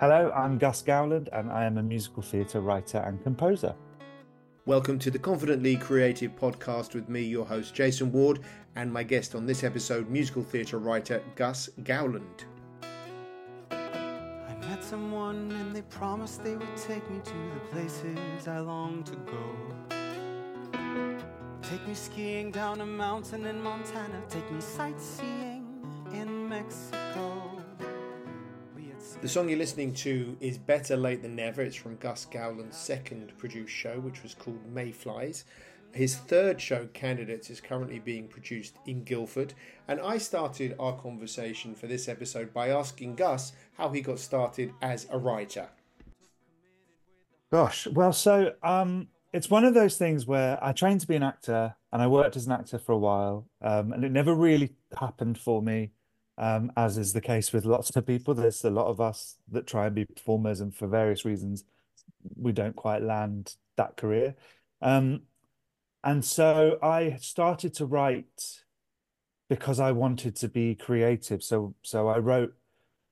Hello, I'm Gus Gowland, and I am a musical theatre writer and composer. Welcome to the Confidently Creative podcast with me, your host Jason Ward, and my guest on this episode, musical theatre writer Gus Gowland. I met someone and they promised they would take me to the places I long to go. Take me skiing down a mountain in Montana, take me sightseeing in Mexico. The song you're listening to is Better Late Than Never. It's from Gus Gowland's second produced show, which was called Mayflies. His third show, Candidates, is currently being produced in Guildford. And I started our conversation for this episode by asking Gus how he got started as a writer. Gosh, well, so um, it's one of those things where I trained to be an actor and I worked as an actor for a while, um, and it never really happened for me um, as is the case with lots of people. There's a lot of us that try and be performers, and for various reasons, we don't quite land that career. Um, and so I started to write because I wanted to be creative. So so I wrote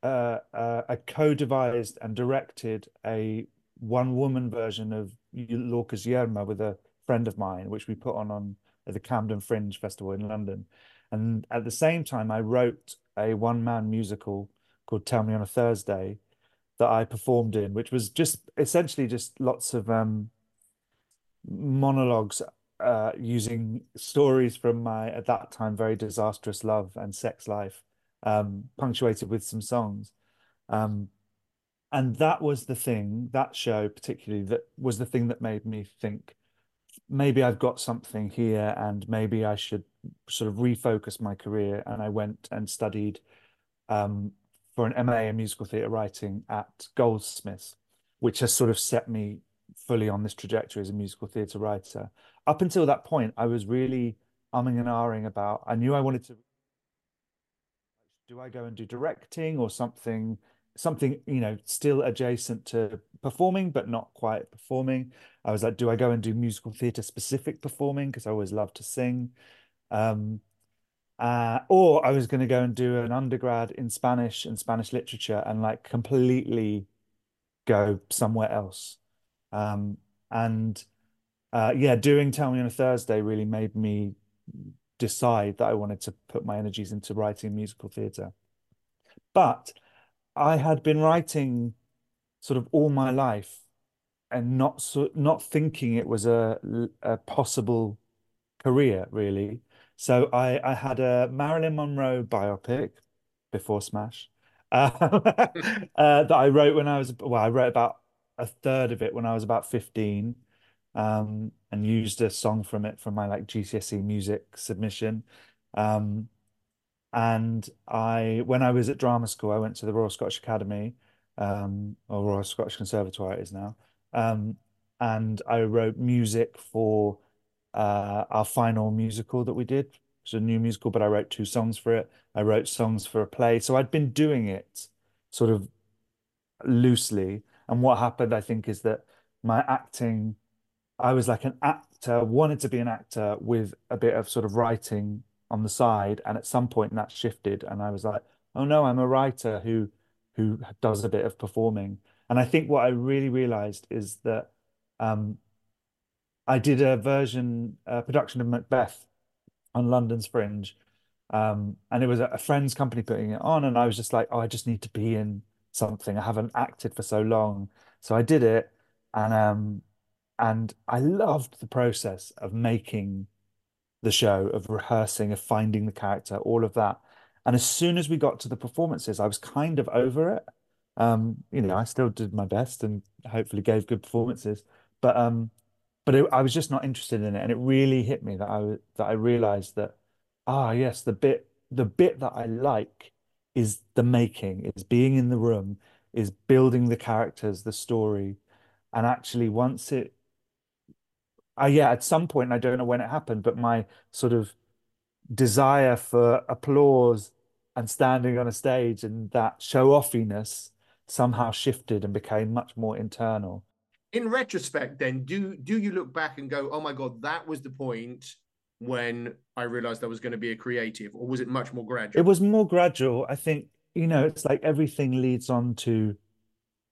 uh, uh, I co-devised and directed a one-woman version of Lorca's Yerma with a friend of mine, which we put on on at the Camden Fringe Festival in London. And at the same time, I wrote a one man musical called Tell Me on a Thursday that I performed in, which was just essentially just lots of um, monologues uh, using stories from my, at that time, very disastrous love and sex life, um, punctuated with some songs. Um, and that was the thing, that show particularly, that was the thing that made me think maybe I've got something here and maybe I should sort of refocus my career. And I went and studied um, for an MA in musical theatre writing at Goldsmiths, which has sort of set me fully on this trajectory as a musical theatre writer. Up until that point, I was really umming and ahhing about, I knew I wanted to. Do I go and do directing or something something you know still adjacent to performing but not quite performing i was like do i go and do musical theatre specific performing because i always love to sing um, uh, or i was going to go and do an undergrad in spanish and spanish literature and like completely go somewhere else um, and uh, yeah doing tell me on a thursday really made me decide that i wanted to put my energies into writing musical theatre but I had been writing sort of all my life and not so, not thinking it was a, a possible career really. So I I had a Marilyn Monroe biopic before Smash uh, uh, that I wrote when I was well I wrote about a third of it when I was about 15 um, and used a song from it for my like GCSE music submission. Um, and I, when I was at drama school, I went to the Royal Scottish Academy, um, or Royal Scottish Conservatoire it is now. Um, and I wrote music for uh, our final musical that we did. It's a new musical, but I wrote two songs for it. I wrote songs for a play. So I'd been doing it sort of loosely. And what happened, I think, is that my acting, I was like an actor, wanted to be an actor with a bit of sort of writing on the side, and at some point that shifted, and I was like, oh no, I'm a writer who who does a bit of performing. And I think what I really realized is that um, I did a version, a production of Macbeth on London's Fringe. Um, and it was a friend's company putting it on, and I was just like, oh, I just need to be in something. I haven't acted for so long. So I did it, and um, and I loved the process of making the show, of rehearsing, of finding the character, all of that. And as soon as we got to the performances, I was kind of over it. Um, you know, I still did my best and hopefully gave good performances, but um, but it, I was just not interested in it, and it really hit me that I that I realized that ah yes, the bit the bit that I like is the making, is being in the room, is building the characters, the story, and actually once it uh, yeah, at some point, I don't know when it happened, but my sort of desire for applause and standing on a stage and that show offiness somehow shifted and became much more internal. In retrospect, then, do do you look back and go, "Oh my God, that was the point when I realized I was going to be a creative," or was it much more gradual? It was more gradual. I think you know, it's like everything leads on to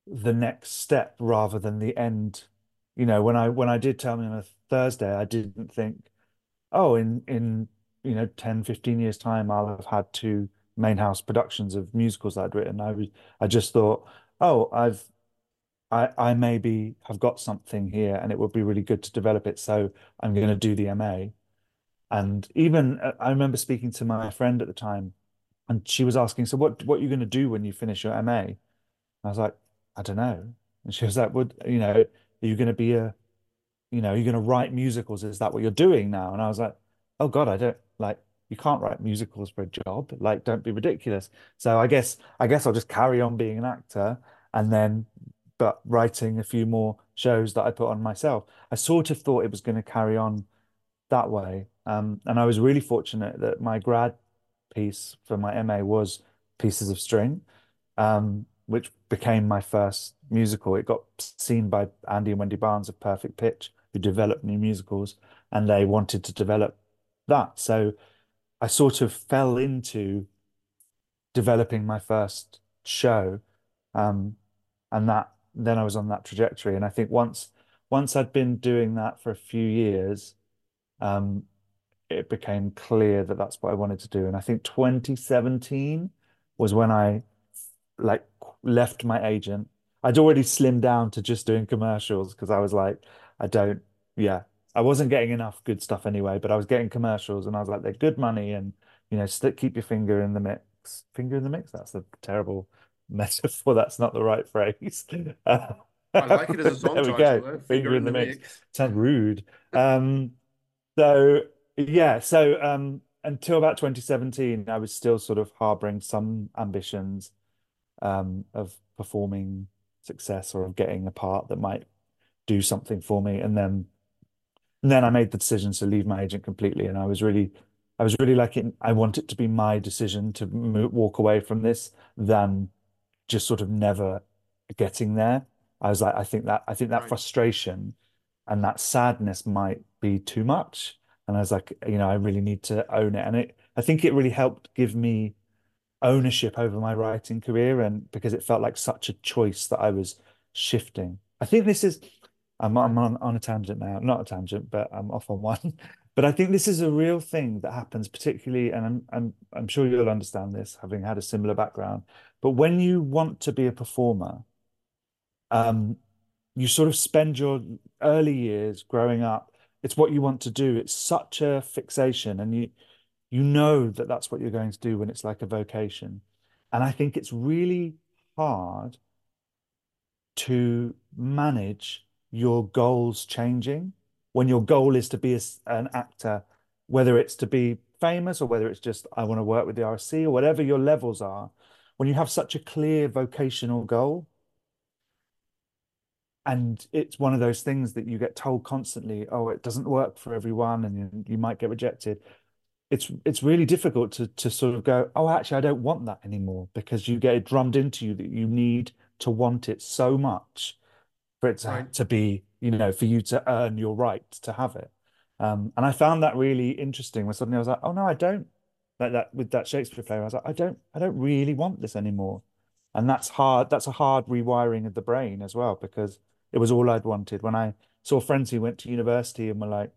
the next step rather than the end. You know, when I when I did tell me on a Thursday, I didn't think, oh, in in you know 10, 15 years time, I'll have had two main house productions of musicals I'd written. I was I just thought, oh, I've I I maybe have got something here, and it would be really good to develop it. So I'm going to do the MA. And even uh, I remember speaking to my friend at the time, and she was asking, "So what what are you going to do when you finish your MA?" I was like, I don't know. And she was like, Would you know, are you going to be a, you know, are you going to write musicals? Is that what you're doing now? And I was like, Oh God, I don't like, you can't write musicals for a job. Like, don't be ridiculous. So I guess, I guess I'll just carry on being an actor and then, but writing a few more shows that I put on myself. I sort of thought it was going to carry on that way. Um, and I was really fortunate that my grad piece for my MA was Pieces of String. Um, which became my first musical. It got seen by Andy and Wendy Barnes of Perfect Pitch, who developed new musicals, and they wanted to develop that. So I sort of fell into developing my first show. Um, and that then I was on that trajectory. And I think once once I'd been doing that for a few years, um, it became clear that that's what I wanted to do. And I think 2017 was when I like left my agent. I'd already slimmed down to just doing commercials because I was like, I don't, yeah, I wasn't getting enough good stuff anyway, but I was getting commercials and I was like, they're good money and, you know, keep your finger in the mix. Finger in the mix? That's a terrible metaphor. That's not the right phrase. Uh, I like it as a song there we go. Finger, finger, in the, the mix. mix. Sounds rude. Um, so yeah, so um, until about 2017, I was still sort of harboring some ambitions um, of performing success or of getting a part that might do something for me. And then, and then I made the decision to leave my agent completely. And I was really, I was really like, it, I want it to be my decision to move, walk away from this than just sort of never getting there. I was like, I think that, I think that right. frustration and that sadness might be too much. And I was like, you know, I really need to own it. And it, I think it really helped give me ownership over my writing career and because it felt like such a choice that I was shifting. I think this is I'm, I'm on, on a tangent now, not a tangent, but I'm off on one. but I think this is a real thing that happens, particularly, and I'm I'm I'm sure you'll understand this, having had a similar background. But when you want to be a performer, um, you sort of spend your early years growing up. It's what you want to do. It's such a fixation, and you you know that that's what you're going to do when it's like a vocation. And I think it's really hard to manage your goals changing when your goal is to be a, an actor, whether it's to be famous or whether it's just, I want to work with the RSC or whatever your levels are. When you have such a clear vocational goal, and it's one of those things that you get told constantly, oh, it doesn't work for everyone and you, you might get rejected it's it's really difficult to to sort of go, oh, actually, I don't want that anymore because you get it drummed into you that you need to want it so much for it to, right. to be, you know, for you to earn your right to have it. Um, and I found that really interesting when suddenly I was like, oh no, I don't like that with that Shakespeare play. I was like, I don't, I don't really want this anymore. And that's hard. That's a hard rewiring of the brain as well, because it was all I'd wanted. When I saw friends who went to university and were like,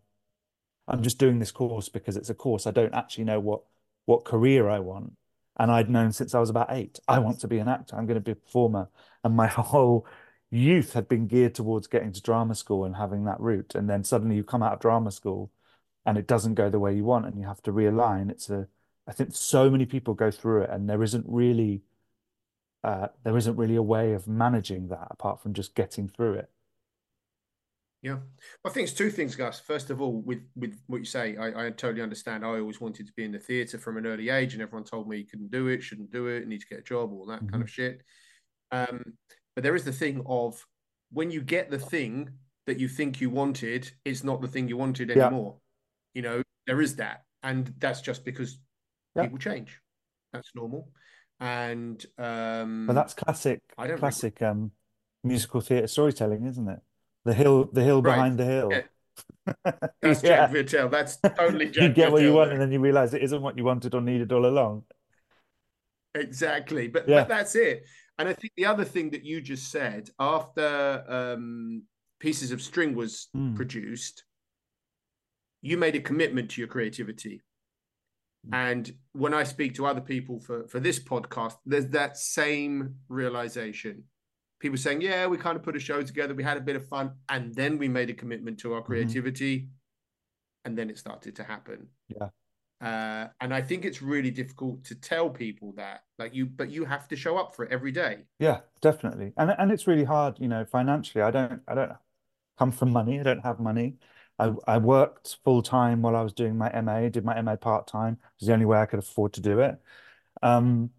I'm just doing this course because it's a course. I don't actually know what what career I want. And I'd known since I was about eight, I want to be an actor. I'm going to be a performer. And my whole youth had been geared towards getting to drama school and having that route. And then suddenly you come out of drama school and it doesn't go the way you want and you have to realign. It's a, I think so many people go through it and there isn't really, uh, there isn't really a way of managing that apart from just getting through it. Yeah, I think it's two things, Gus. First of all, with with what you say, I, I totally understand. I always wanted to be in the theatre from an early age, and everyone told me you couldn't do it, shouldn't do it, need to get a job, all that mm-hmm. kind of shit. Um, but there is the thing of when you get the thing that you think you wanted, it's not the thing you wanted anymore. Yeah. You know, there is that, and that's just because yeah. people change. That's normal, and um, but that's classic. I don't classic um, musical theatre storytelling, isn't it? The hill, the hill right. behind the hill. Yeah. That's. Jack Vittel. That's totally Jack You get what you want, and then you realize it isn't what you wanted or needed all along. Exactly, but yeah. but that's it. And I think the other thing that you just said after um, Pieces of String was Mm. produced, you made a commitment to your creativity. And when I speak to other people for, for this podcast, there's that same realization. People saying, Yeah, we kind of put a show together, we had a bit of fun, and then we made a commitment to our creativity, and then it started to happen. Yeah. Uh, and I think it's really difficult to tell people that, like you, but you have to show up for it every day. Yeah, definitely. And and it's really hard, you know, financially. I don't I don't come from money. I don't have money. I I worked full time while I was doing my MA, did my MA part time. It was the only way I could afford to do it. Um,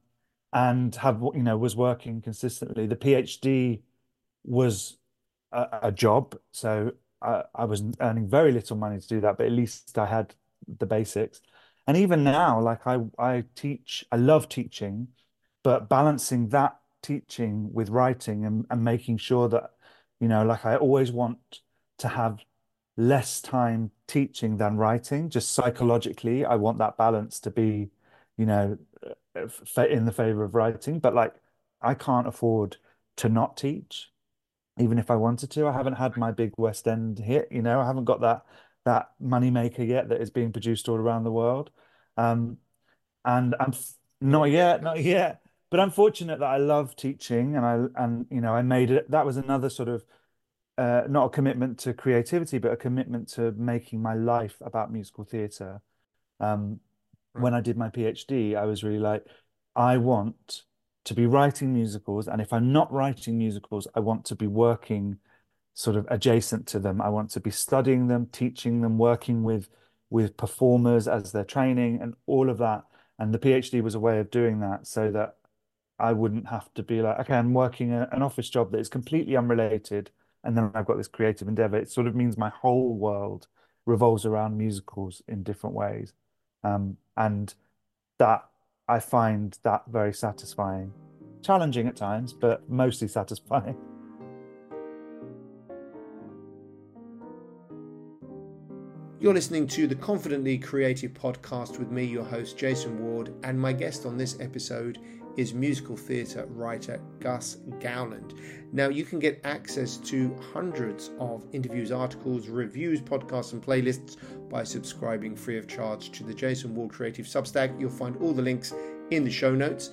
and have, you know, was working consistently. The PhD was a, a job, so I, I was earning very little money to do that, but at least I had the basics. And even now, like I I teach, I love teaching, but balancing that teaching with writing and, and making sure that, you know, like I always want to have less time teaching than writing. Just psychologically, I want that balance to be, you know, uh, in the favor of writing. But like, I can't afford to not teach, even if I wanted to. I haven't had my big West End hit, you know, I haven't got that that money maker yet that is being produced all around the world. Um, and I'm not yet, not yet. But I'm fortunate that I love teaching, and I and you know I made it. That was another sort of uh, not a commitment to creativity, but a commitment to making my life about musical theatre. Um, when I did my PhD, I was really like, I want to be writing musicals, and if I'm not writing musicals, I want to be working sort of adjacent to them. I want to be studying them, teaching them, working with with performers as they're training, and all of that. And the PhD was a way of doing that, so that I wouldn't have to be like, okay, I'm working a, an office job that is completely unrelated, and then I've got this creative endeavor. It sort of means my whole world revolves around musicals in different ways. Um, and that I find that very satisfying. Challenging at times, but mostly satisfying. You're listening to the Confidently Creative podcast with me, your host, Jason Ward, and my guest on this episode is musical theatre writer Gus Gowland. Now, you can get access to hundreds of interviews, articles, reviews, podcasts, and playlists by subscribing free of charge to the Jason Ward Creative Substack. You'll find all the links in the show notes.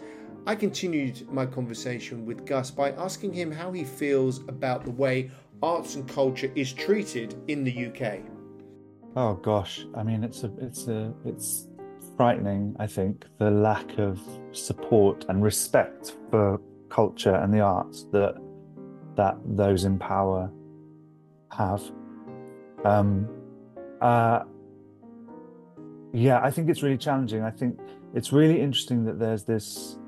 I continued my conversation with Gus by asking him how he feels about the way arts and culture is treated in the UK. Oh gosh, I mean, it's a, it's a, it's frightening, I think, the lack of support and respect for culture and the arts that that those in power have. Um, uh, yeah, I think it's really challenging. I think it's really interesting that there's this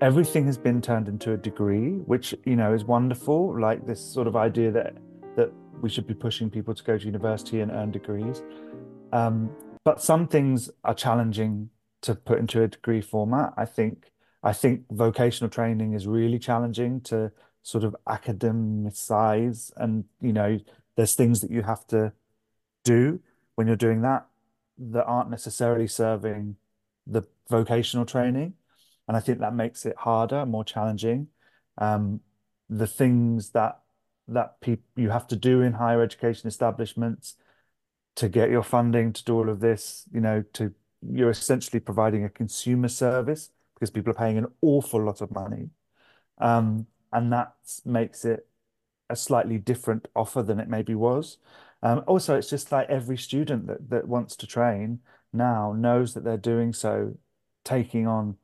everything has been turned into a degree, which you know is wonderful. Like this sort of idea that that we should be pushing people to go to university and earn degrees. Um, but some things are challenging to put into a degree format. I think I think vocational training is really challenging to sort of academicize, and you know, there's things that you have to do when you're doing that that aren't necessarily serving the vocational training. And I think that makes it harder, more challenging. Um, the things that that you have to do in higher education establishments to get your funding to do all of this, you know, to you're essentially providing a consumer service because people are paying an awful lot of money. Um, and that makes it a slightly different offer than it maybe was. Um, also, it's just like every student that, that wants to train now knows that they're doing so, taking on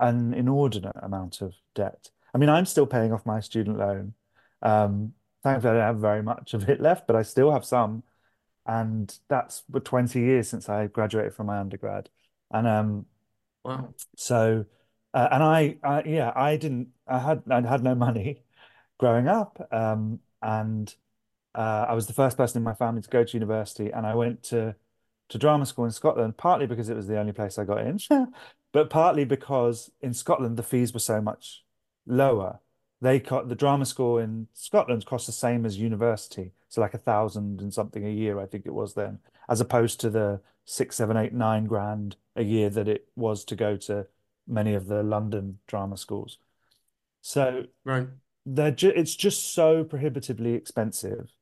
an inordinate amount of debt. I mean, I'm still paying off my student loan. Um, thankfully, I don't have very much of it left, but I still have some. And that's for 20 years since I graduated from my undergrad. And um, Wow. so, uh, and I, I, yeah, I didn't, I had, I had no money growing up. Um, and uh, I was the first person in my family to go to university, and I went to to drama school in Scotland, partly because it was the only place I got in, but partly because in Scotland the fees were so much lower. They got the drama school in Scotland cost the same as university, so like a thousand and something a year, I think it was then, as opposed to the six, seven, eight, nine grand a year that it was to go to many of the London drama schools. So Right. they're ju it's just so prohibitively expensive.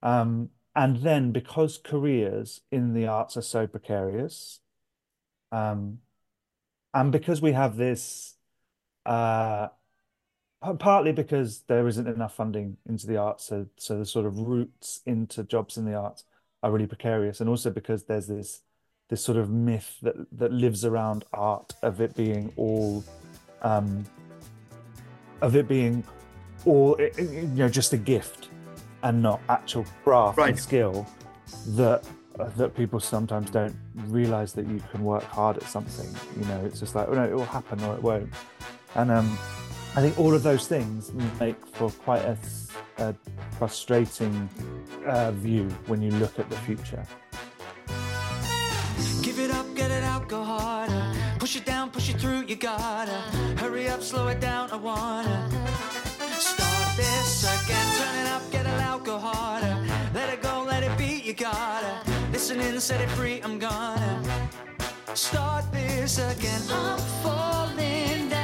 Um, and then because careers in the arts are so precarious, um, and because we have this, uh, partly because there isn't enough funding into the arts, so so the sort of routes into jobs in the arts are really precarious, and also because there's this this sort of myth that that lives around art of it being all, um, of it being all you know just a gift and not actual craft Right. and skill that that people sometimes don't realize that you can work hard at something you know it's just like oh no it will happen or it won't and um i think all of those things make for quite a, a frustrating uh, view when you look at the future Give it up, get it out, go harder. Push it down, push it through, you gotta. Hurry up, slow it down, I wanna. Start this again, turn it up, get it out, go harder. Let it go, let it be, you gotta. Listen in, set it free, I'm gonna. Start this again. I'm falling down,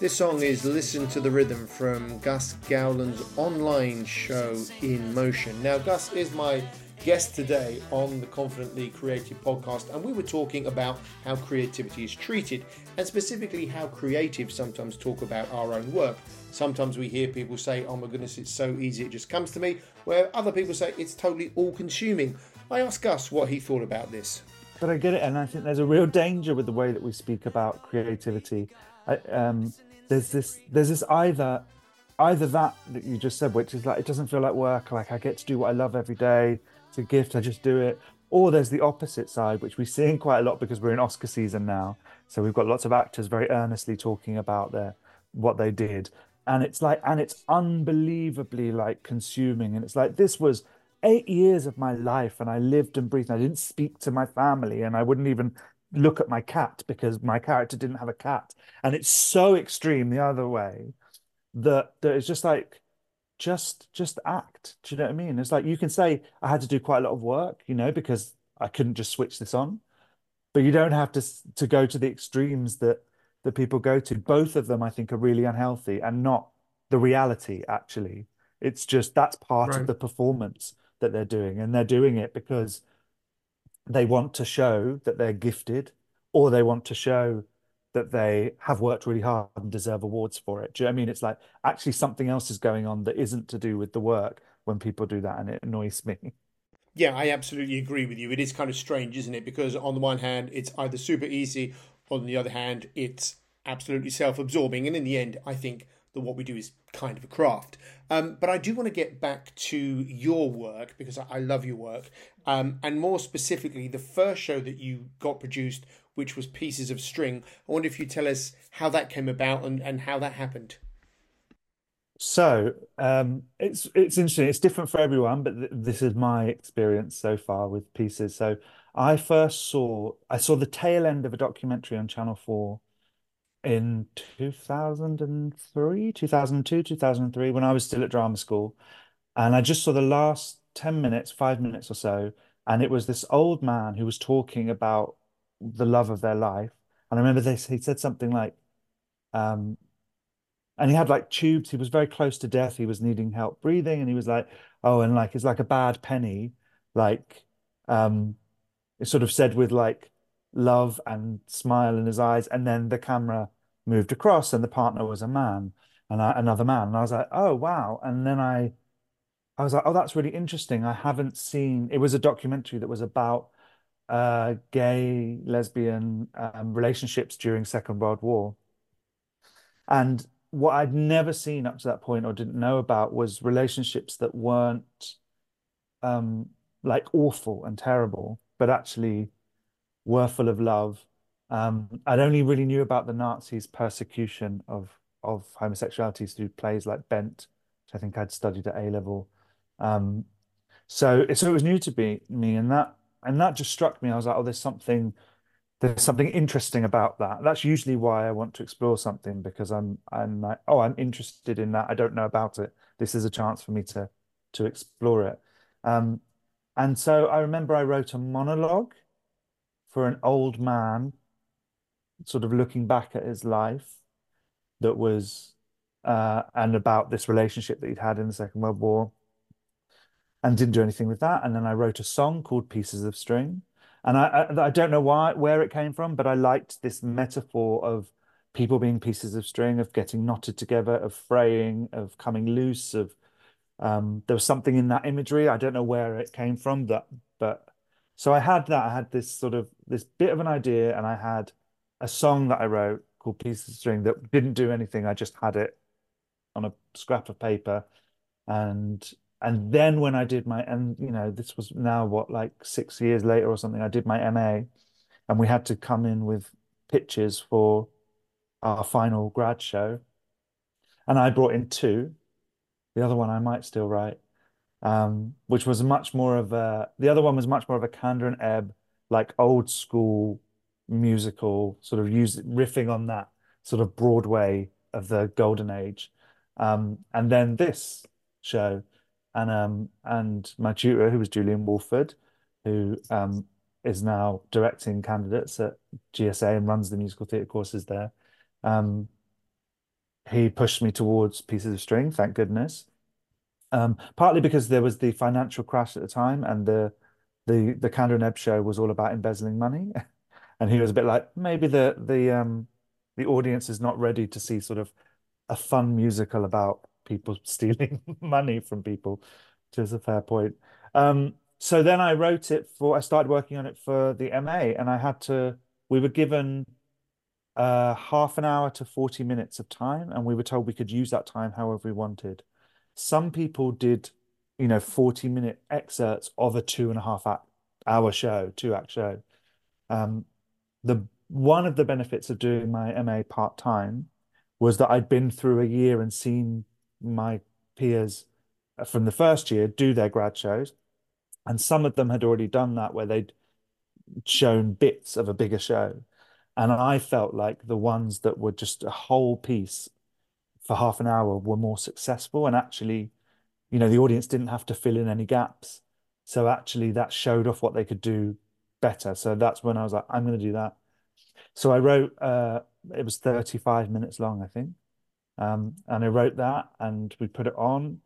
This song is Listen to the Rhythm from Gus Gowland's online show In Motion. Now, Gus is my guest today on the Confidently Creative podcast, and we were talking about how creativity is treated, and specifically how creatives sometimes talk about our own work. Sometimes we hear people say, Oh my goodness, it's so easy, it just comes to me, where other people say it's totally all consuming. I asked Gus what he thought about this. But I get it, and I think there's a real danger with the way that we speak about creativity. I, um, there's this, there's this either, either that that you just said, which is like it doesn't feel like work. Like I get to do what I love every day. It's a gift. I just do it. Or there's the opposite side, which we're seeing quite a lot because we're in Oscar season now. So we've got lots of actors very earnestly talking about their what they did, and it's like, and it's unbelievably like consuming, and it's like this was eight years of my life and I lived and breathed. And I didn't speak to my family and I wouldn't even look at my cat because my character didn't have a cat. And it's so extreme the other way that that it's just like just just act. Do you know what I mean? It's like you can say I had to do quite a lot of work, you know, because I couldn't just switch this on. But you don't have to to go to the extremes that that people go to. Both of them, I think, are really unhealthy and not the reality, actually. It's just that's part of the performance that they're doing, and they're doing it because they want to show that they're gifted, or they want to show that they have worked really hard and deserve awards for it. Do you know I mean? It's like actually something else is going on that isn't to do with the work when people do that, and it annoys me. Yeah, I absolutely agree with you. It is kind of strange, isn't it? Because on the one hand, it's either super easy, on the other hand, it's absolutely self absorbing. And in the end, I think that what we do is kind of a craft. Um, but I do want to get back to your work because I, I love your work. Um, and more specifically, the first show that you got produced, which was Pieces of String. I wonder if you tell us how that came about and, and how that happened. So um, it's it's interesting. It's different for everyone, but th this is my experience so far with pieces. So I first saw I saw the tail end of a documentary on Channel 4 in 2003, 2002, 2003, when I was still at drama school. And I just saw the last 10 minutes, five minutes or so. And it was this old man who was talking about the love of their life. And I remember this, he said something like, um, and he had like tubes. He was very close to death. He was needing help breathing. And he was like, oh, and like, it's like a bad penny. Like, um, it's sort of said with like love and smile in his eyes. And then the camera moved across and the partner was a man and I, another man. And I was like, oh, wow. And then I, I was like, oh, that's really interesting. I haven't seen, it was a documentary that was about uh, gay, lesbian um, relationships during Second World War. And what I'd never seen up to that point or didn't know about was relationships that weren't um, like awful and terrible, but actually were full of love. Um, I'd only really knew about the Nazis' persecution of of homosexuality through plays like Bent, which I think I'd studied at A level. Um, so so it was new to be me, and that and that just struck me. I was like, oh, there's something there's something interesting about that. That's usually why I want to explore something because I'm I'm like, oh, I'm interested in that. I don't know about it. This is a chance for me to to explore it. Um, and so I remember I wrote a monologue for an old man, sort of looking back at his life that was uh, and about this relationship that he'd had in the Second World War and didn't do anything with that. And then I wrote a song called Pieces of String. And I, I, I don't know why where it came from, but I liked this metaphor of people being pieces of string, of getting knotted together, of fraying, of coming loose, of um, there was something in that imagery. I don't know where it came from, that but so I had that. I had this sort of this bit of an idea, and I had a song that I wrote called Pieces of String that didn't do anything. I just had it on a scrap of paper, and and then when I did my, and you know, this was now what, like six years later or something, I did my MA and we had to come in with pitches for our final grad show. And I brought in two. The other one I might still write, um, which was much more of a, the other one was much more of a Kander and Ebb, like old school musical, sort of use riffing on that sort of Broadway of the golden age. Um, and then this show and um and my tutor who was Julian Woolford who um is now directing candidates at GSA and runs the musical theatre courses there um he pushed me towards pieces of string thank goodness. Um partly because there was the financial crash at the time and the the the Kander and Ebb show was all about embezzling money. And he was a bit like maybe the the um the audience is not ready to see sort of a fun musical about people stealing money from people, which is a fair point. Um, so then I wrote it for, I started working on it for the MA, and I had to, we were given uh, half an hour to 40 minutes of time, and we were told we could use that time however we wanted. Some people did, you know, 40 minute excerpts of a two and a half hour show, two act show. Um, the one of the benefits of doing my MA part time was that I'd been through a year and seen my peers from the first year do their grad shows, and some of them had already done that where they'd shown bits of a bigger show. And I felt like the ones that were just a whole piece for half an hour were more successful. And actually, you know, the audience didn't have to fill in any gaps. So actually, that showed off what they could do better. So that's when I was like, I'm going to do that. So I wrote, uh, it was 35 minutes long, I think. Um, and I wrote that and we put it on.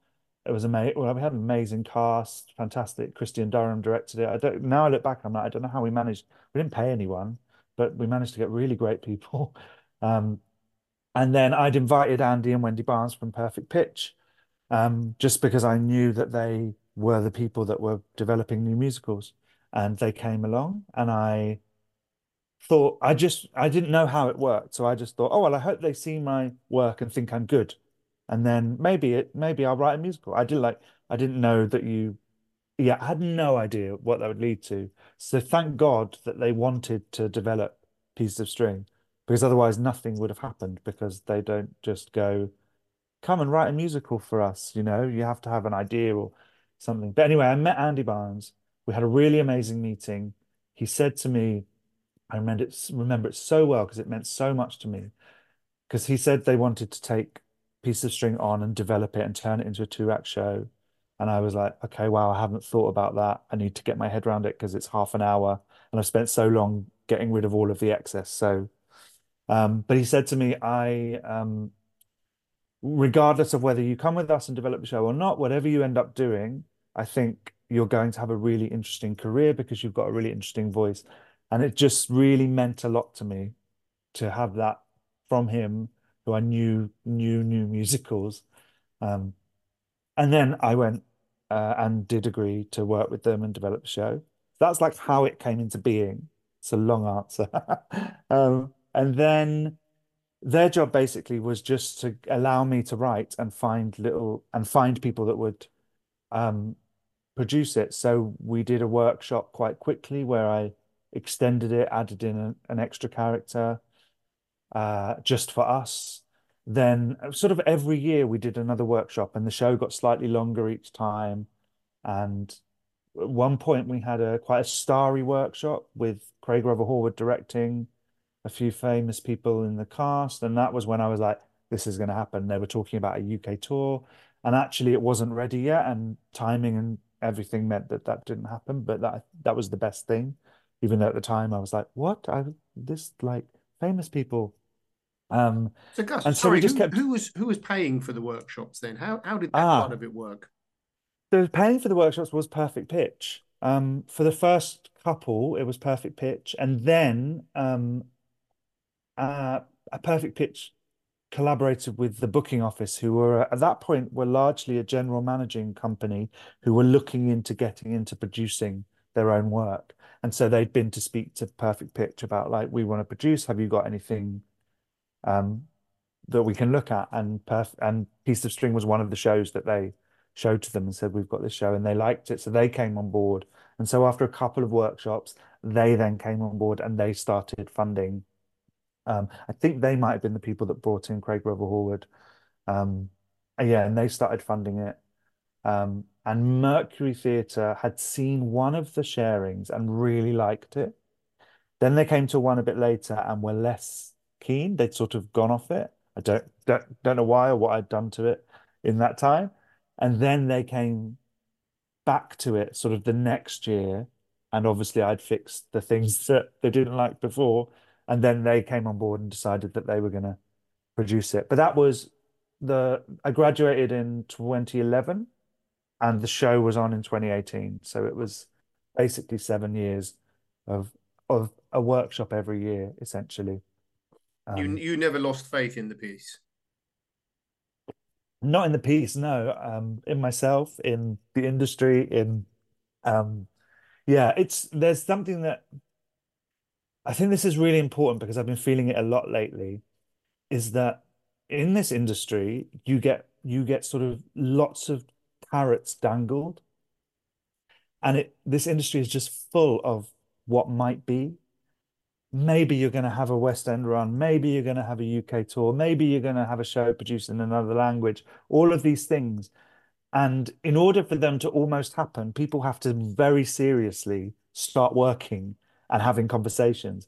It was amazing. Well, we had an amazing cast, fantastic. Christian Durham directed it. I don't now I look back, I'm like, I don't know how we managed. We didn't pay anyone, but we managed to get really great people. Um, and then I'd invited Andy and Wendy Barnes from Perfect Pitch, um, just because I knew that they were the people that were developing new musicals. And they came along and I thought I just I didn't know how it worked, so I just thought, oh well, I hope they see my work and think I'm good, and then maybe it maybe I'll write a musical. I did like I didn't know that you, yeah, I had no idea what that would lead to. So thank God that they wanted to develop pieces of string, because otherwise nothing would have happened. Because they don't just go, come and write a musical for us. You know, you have to have an idea or something. But anyway, I met Andy Barnes. We had a really amazing meeting. He said to me I remember it, remember it so well because it meant so much to me. Because he said they wanted to take piece of string on and develop it and turn it into a two act show. And I was like, okay, wow, I haven't thought about that. I need to get my head around it because it's half an hour and I've spent so long getting rid of all of the excess. So, um, but he said to me, I, um, regardless of whether you come with us and develop the show or not, whatever you end up doing, I think you're going to have a really interesting career because you've got a really interesting voice. And it just really meant a lot to me to have that from him, who I knew knew new musicals. Um, and then I went uh, and did agree to work with them and develop the show. That's like how it came into being. It's a long answer. um, and then their job basically was just to allow me to write and find little and find people that would um, produce it. So we did a workshop quite quickly where I extended it, added in a, an extra character uh, just for us. Then, uh, sort of every year, we did another workshop, and the show got slightly longer each time. And at one point we had a quite a starry workshop with Craig Revel Horwood directing a few famous people in the cast, and that was when I was like, this is going to happen. They were talking about a UK tour, and actually it wasn't ready yet, and timing and everything meant that that didn't happen. But that that was the best thing, even though at the time I was like, what? I this like famous people. Um, So Gus, and so sorry, we just who, kept who was who was paying for the workshops then? How how did that ah part of it work? the paying for the workshops was perfect pitch. Um, for the first couple, it was perfect pitch, and then um, uh, a perfect pitch collaborated with the booking office, who were at that point were largely a general managing company who were looking into getting into producing their own work. And so they'd been to speak to Perfect Pitch about like, we want to produce. Have you got anything um, that we can look at? And Perf and Piece of String was one of the shows that they showed to them and said, we've got this show, and they liked it, so they came on board. And so after a couple of workshops, they then came on board and they started funding um, I think they might have been the people that brought in Craig Revel Horwood. Um, yeah, and they started funding it. Um, and Mercury Theatre had seen one of the sharings and really liked it. Then they came to one a bit later and were less keen. They'd sort of gone off it. I don't don't don't know why or what I'd done to it in that time. And then they came back to it sort of the next year. And obviously I'd fixed the things that they didn't like before. And then they came on board and decided that they were going to produce it. But that was the, I graduated in 2011 and the show was on in 2018. So it was basically seven years of of a workshop every year, essentially. You Um, you never lost faith in the piece. not in the piece, no. Um, in myself, in the industry, in um, yeah, it's there's something that I think this is really important because I've been feeling it a lot lately, is that in this industry, you get you get sort of lots of carrots dangled, and it this industry is just full of what might be. Maybe you're going to have a West End run, maybe you're going to have a UK tour, maybe you're going to have a show produced in another language, all of these things. And in order for them to almost happen, people have to very seriously start working and having conversations.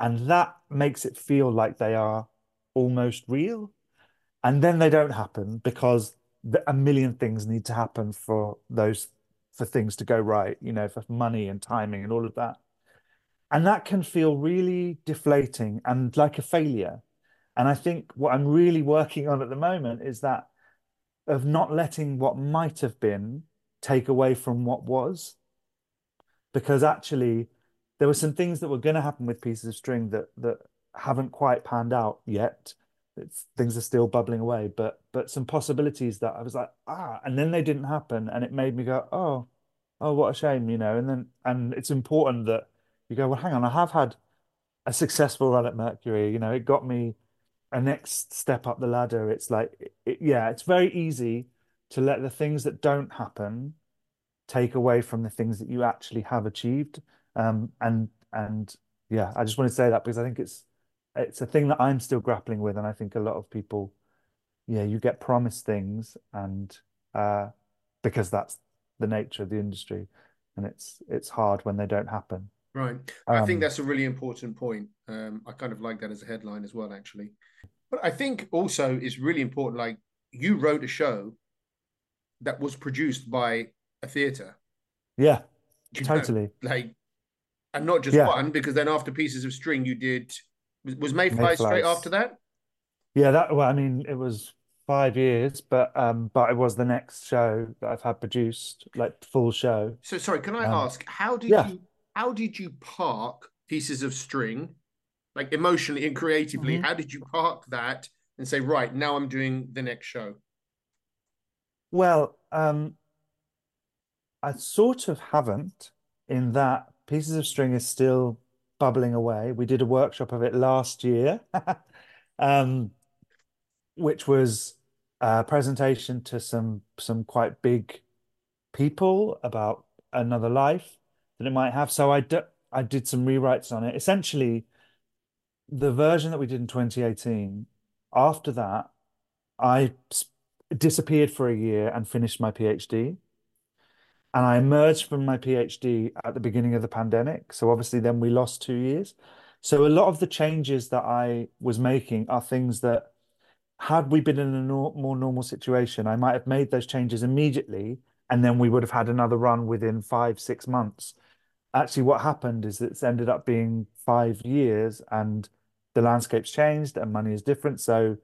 And that makes it feel like they are almost real. And then they don't happen because a million things need to happen for those, for things to go right, you know, for money and timing and all of that. And that can feel really deflating and like a failure. And I think what I'm really working on at the moment is that of not letting what might have been take away from what was. Because actually, there were some things that were going to happen with pieces of string that that haven't quite panned out yet. It's, things are still bubbling away, but but some possibilities that I was like, ah, and then they didn't happen, and it made me go, oh, oh, what a shame, you know. And then and it's important that you go, well, hang on, I have had a successful run at Mercury. You know, it got me a next step up the ladder. It's like, it, yeah, it's very easy to let the things that don't happen take away from the things that you actually have achieved. Um, and and yeah, I just want to say that because I think it's it's a thing that I'm still grappling with, and I think a lot of people, yeah, you get promised things, and uh, because that's the nature of the industry, and it's it's hard when they don't happen. Right. I think Um, that's a really important point. Um, I kind of like that as a headline as well, actually. But I think also it's really important. Like you wrote a show that was produced by a theatre, yeah, you know, totally. like, and not just Yeah, one, because then after Pieces of String, you did was, was Mayfly straight after that? Yeah, that well, I mean, it was five years, but um, but it was the next show that I've had produced, like full show. So sorry, can I Um, ask how did yeah. you how did you park Pieces of String, like emotionally and creatively? hmm How did you park that and say, right, now I'm doing the next show? Well, um, I sort of haven't in that Pieces of String is still bubbling away. We did a workshop of it last year, um, which was a presentation to some some quite big people about another life that it might have. So I d I did some rewrites on it. Essentially, the version that we did in 2018, after that, I disappeared for a year and finished my PhD. And I emerged from my PhD at the beginning of the pandemic. So obviously then we lost two years. So a lot of the changes that I was making are things that had we been in a nor more normal situation, I might have made those changes immediately, and then we would have had another run within five, six months. Actually, what happened is it's ended up being five years, and the landscape's changed, and money is different. So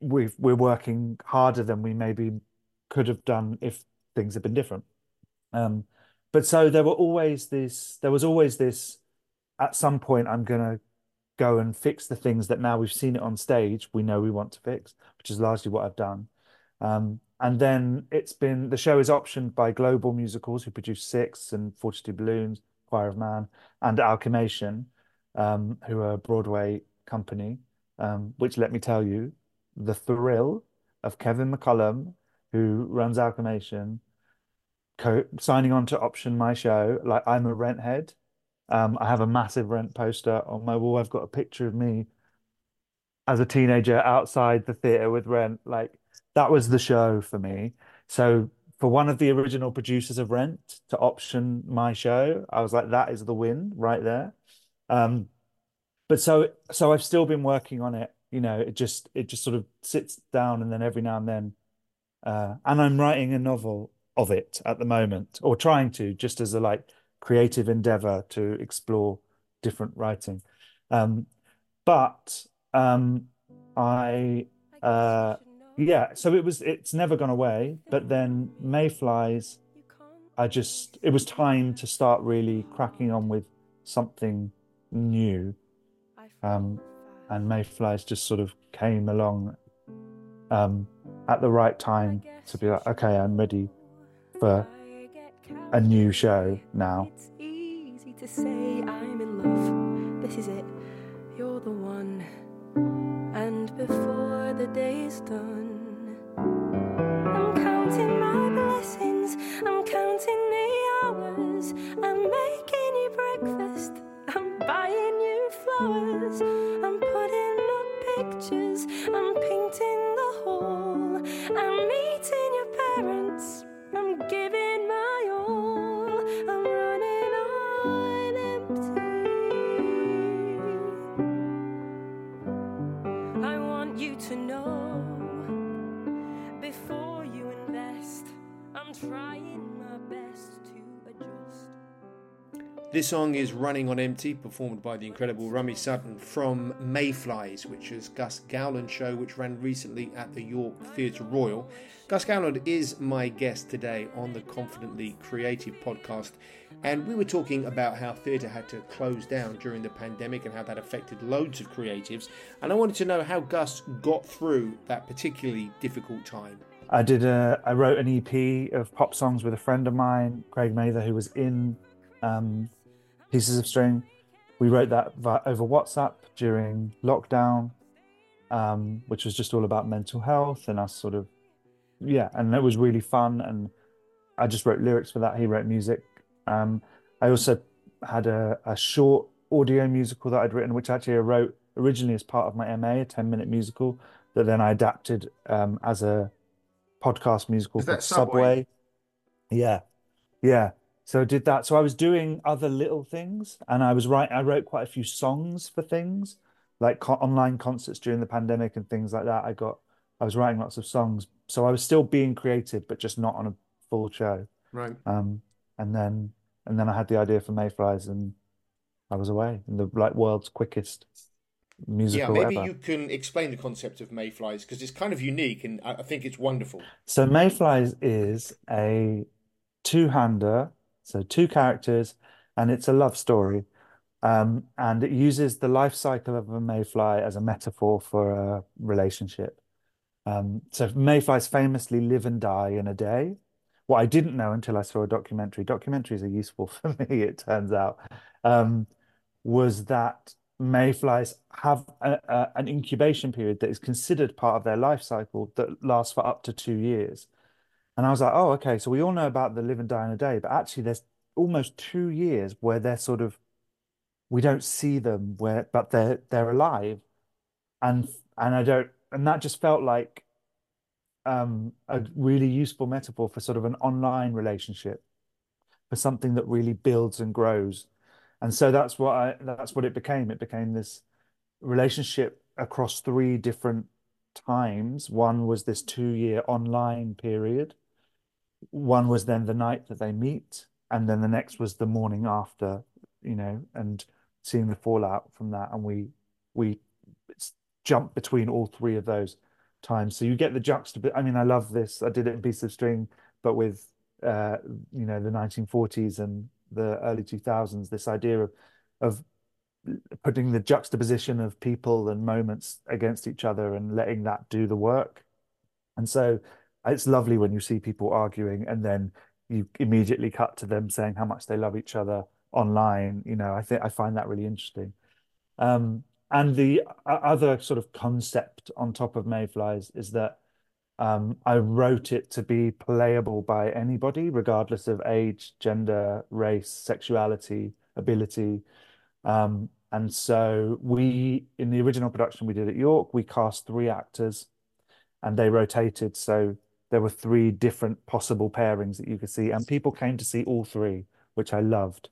we've we're working harder than we maybe could have done if things had been different. Um, but so there were always this, there was always this, at some point, I'm gonna go and fix the things that now we've seen it on stage, we know we want to fix, which is largely what I've done. Um, and then it's been the show is optioned by Global Musicals, who produce Six and 42 Balloons, Choir of Man, and Alchemation, um, who are a Broadway company, um, which let me tell you, the thrill of Kevin McCollum, who runs Alchemation, co signing on to option my show. Like I'm a rent head. Um, I have a massive rent poster on my wall. I've got a picture of me as a teenager outside the theater with Rent. Like that was the show for me. So for one of the original producers of Rent to option my show, I was like, that is the win right there. Um, but so so I've still been working on it. You know, it just it just sort of sits down and then every now and then, uh, and I'm writing a novel of it at the moment, or trying to, just as a like creative endeavor to explore different writing. Um, but um, I, uh, yeah, so it was, it's never gone away. But then Mayflies, I just, it was time to start really cracking on with something new. Um, and Mayflies just sort of came along um, at the right time to be like, okay, I'm ready for a new show now. It's easy to say I'm in love. This is it. You're the one. And before the day is done, I'm counting my blessings. I'm counting the hours. I'm making you breakfast. I'm buying you flowers. I'm putting up pictures. I'm painting This song is Running on Empty, performed by the incredible Rumi Sutton from Mayflies, which is Gus Gowland show, which ran recently at the York Theatre Royal. Gus Gowland is my guest today on the Confidently Creative podcast, and we were talking about how theatre had to close down during the pandemic and how that affected loads of creatives. And I wanted to know how Gus got through that particularly difficult time. I did a, I wrote an EP of pop songs with a friend of mine, Craig Mather, who was in um, Pieces of String. We wrote that over WhatsApp during lockdown, um, which was just all about mental health and us sort of, yeah, and it was really fun. And I just wrote lyrics for that. He wrote music. Um, I also had a, a short audio musical that I'd written, which actually I wrote originally as part of my MA, a 10 minute musical that then I adapted um, as a podcast musical Is called Subway? Subway. Yeah, yeah. So I did that. So I was doing other little things, and I was write. I wrote quite a few songs for things like co online concerts during the pandemic and things like that. I got. I was writing lots of songs, so I was still being creative, but just not on a full show. Right. Um, and then and then I had the idea for Mayflies, and I was away in the like world's quickest musical. Yeah, maybe ever. you can explain the concept of Mayflies because it's kind of unique and I I think it's wonderful. So Mayflies is a two-hander, so two characters, and it's a love story. Um, and it uses the life cycle of a mayfly as a metaphor for a relationship. Um, so mayflies famously live and die in a day. What I didn't know until I saw a documentary, documentaries are useful for me, it turns out, um, was that mayflies have a, a, an incubation period that is considered part of their life cycle that lasts for up to two years. And I was like, oh, okay. So we all know about the live and die in a day, but actually, there's almost two years where they're sort of we don't see them where, but they're they're alive, and and I don't, and that just felt like um a really useful metaphor for sort of an online relationship for something that really builds and grows. And so that's what I that's what it became. It became this relationship across three different times. One was this two-year online period. One was then the night that they meet, and then the next was the morning after, you know, and seeing the fallout from that. And we we jump between all three of those times. So you get the juxtaposition. I mean, I love this. I did it in Piece of String, but with uh, you know, the 1940s and the early 2000s, this idea of of putting the juxtaposition of people and moments against each other and letting that do the work. And so it's lovely when you see people arguing and then you immediately cut to them saying how much they love each other online. You know, I think I find that really interesting. Um, and the other sort of concept on top of Mayflies is that um, I wrote it to be playable by anybody, regardless of age, gender, race, sexuality, ability. Um, and so we, in the original production we did at York, we cast three actors and they rotated. So there were three different possible pairings that you could see, and people came to see all three, which I loved.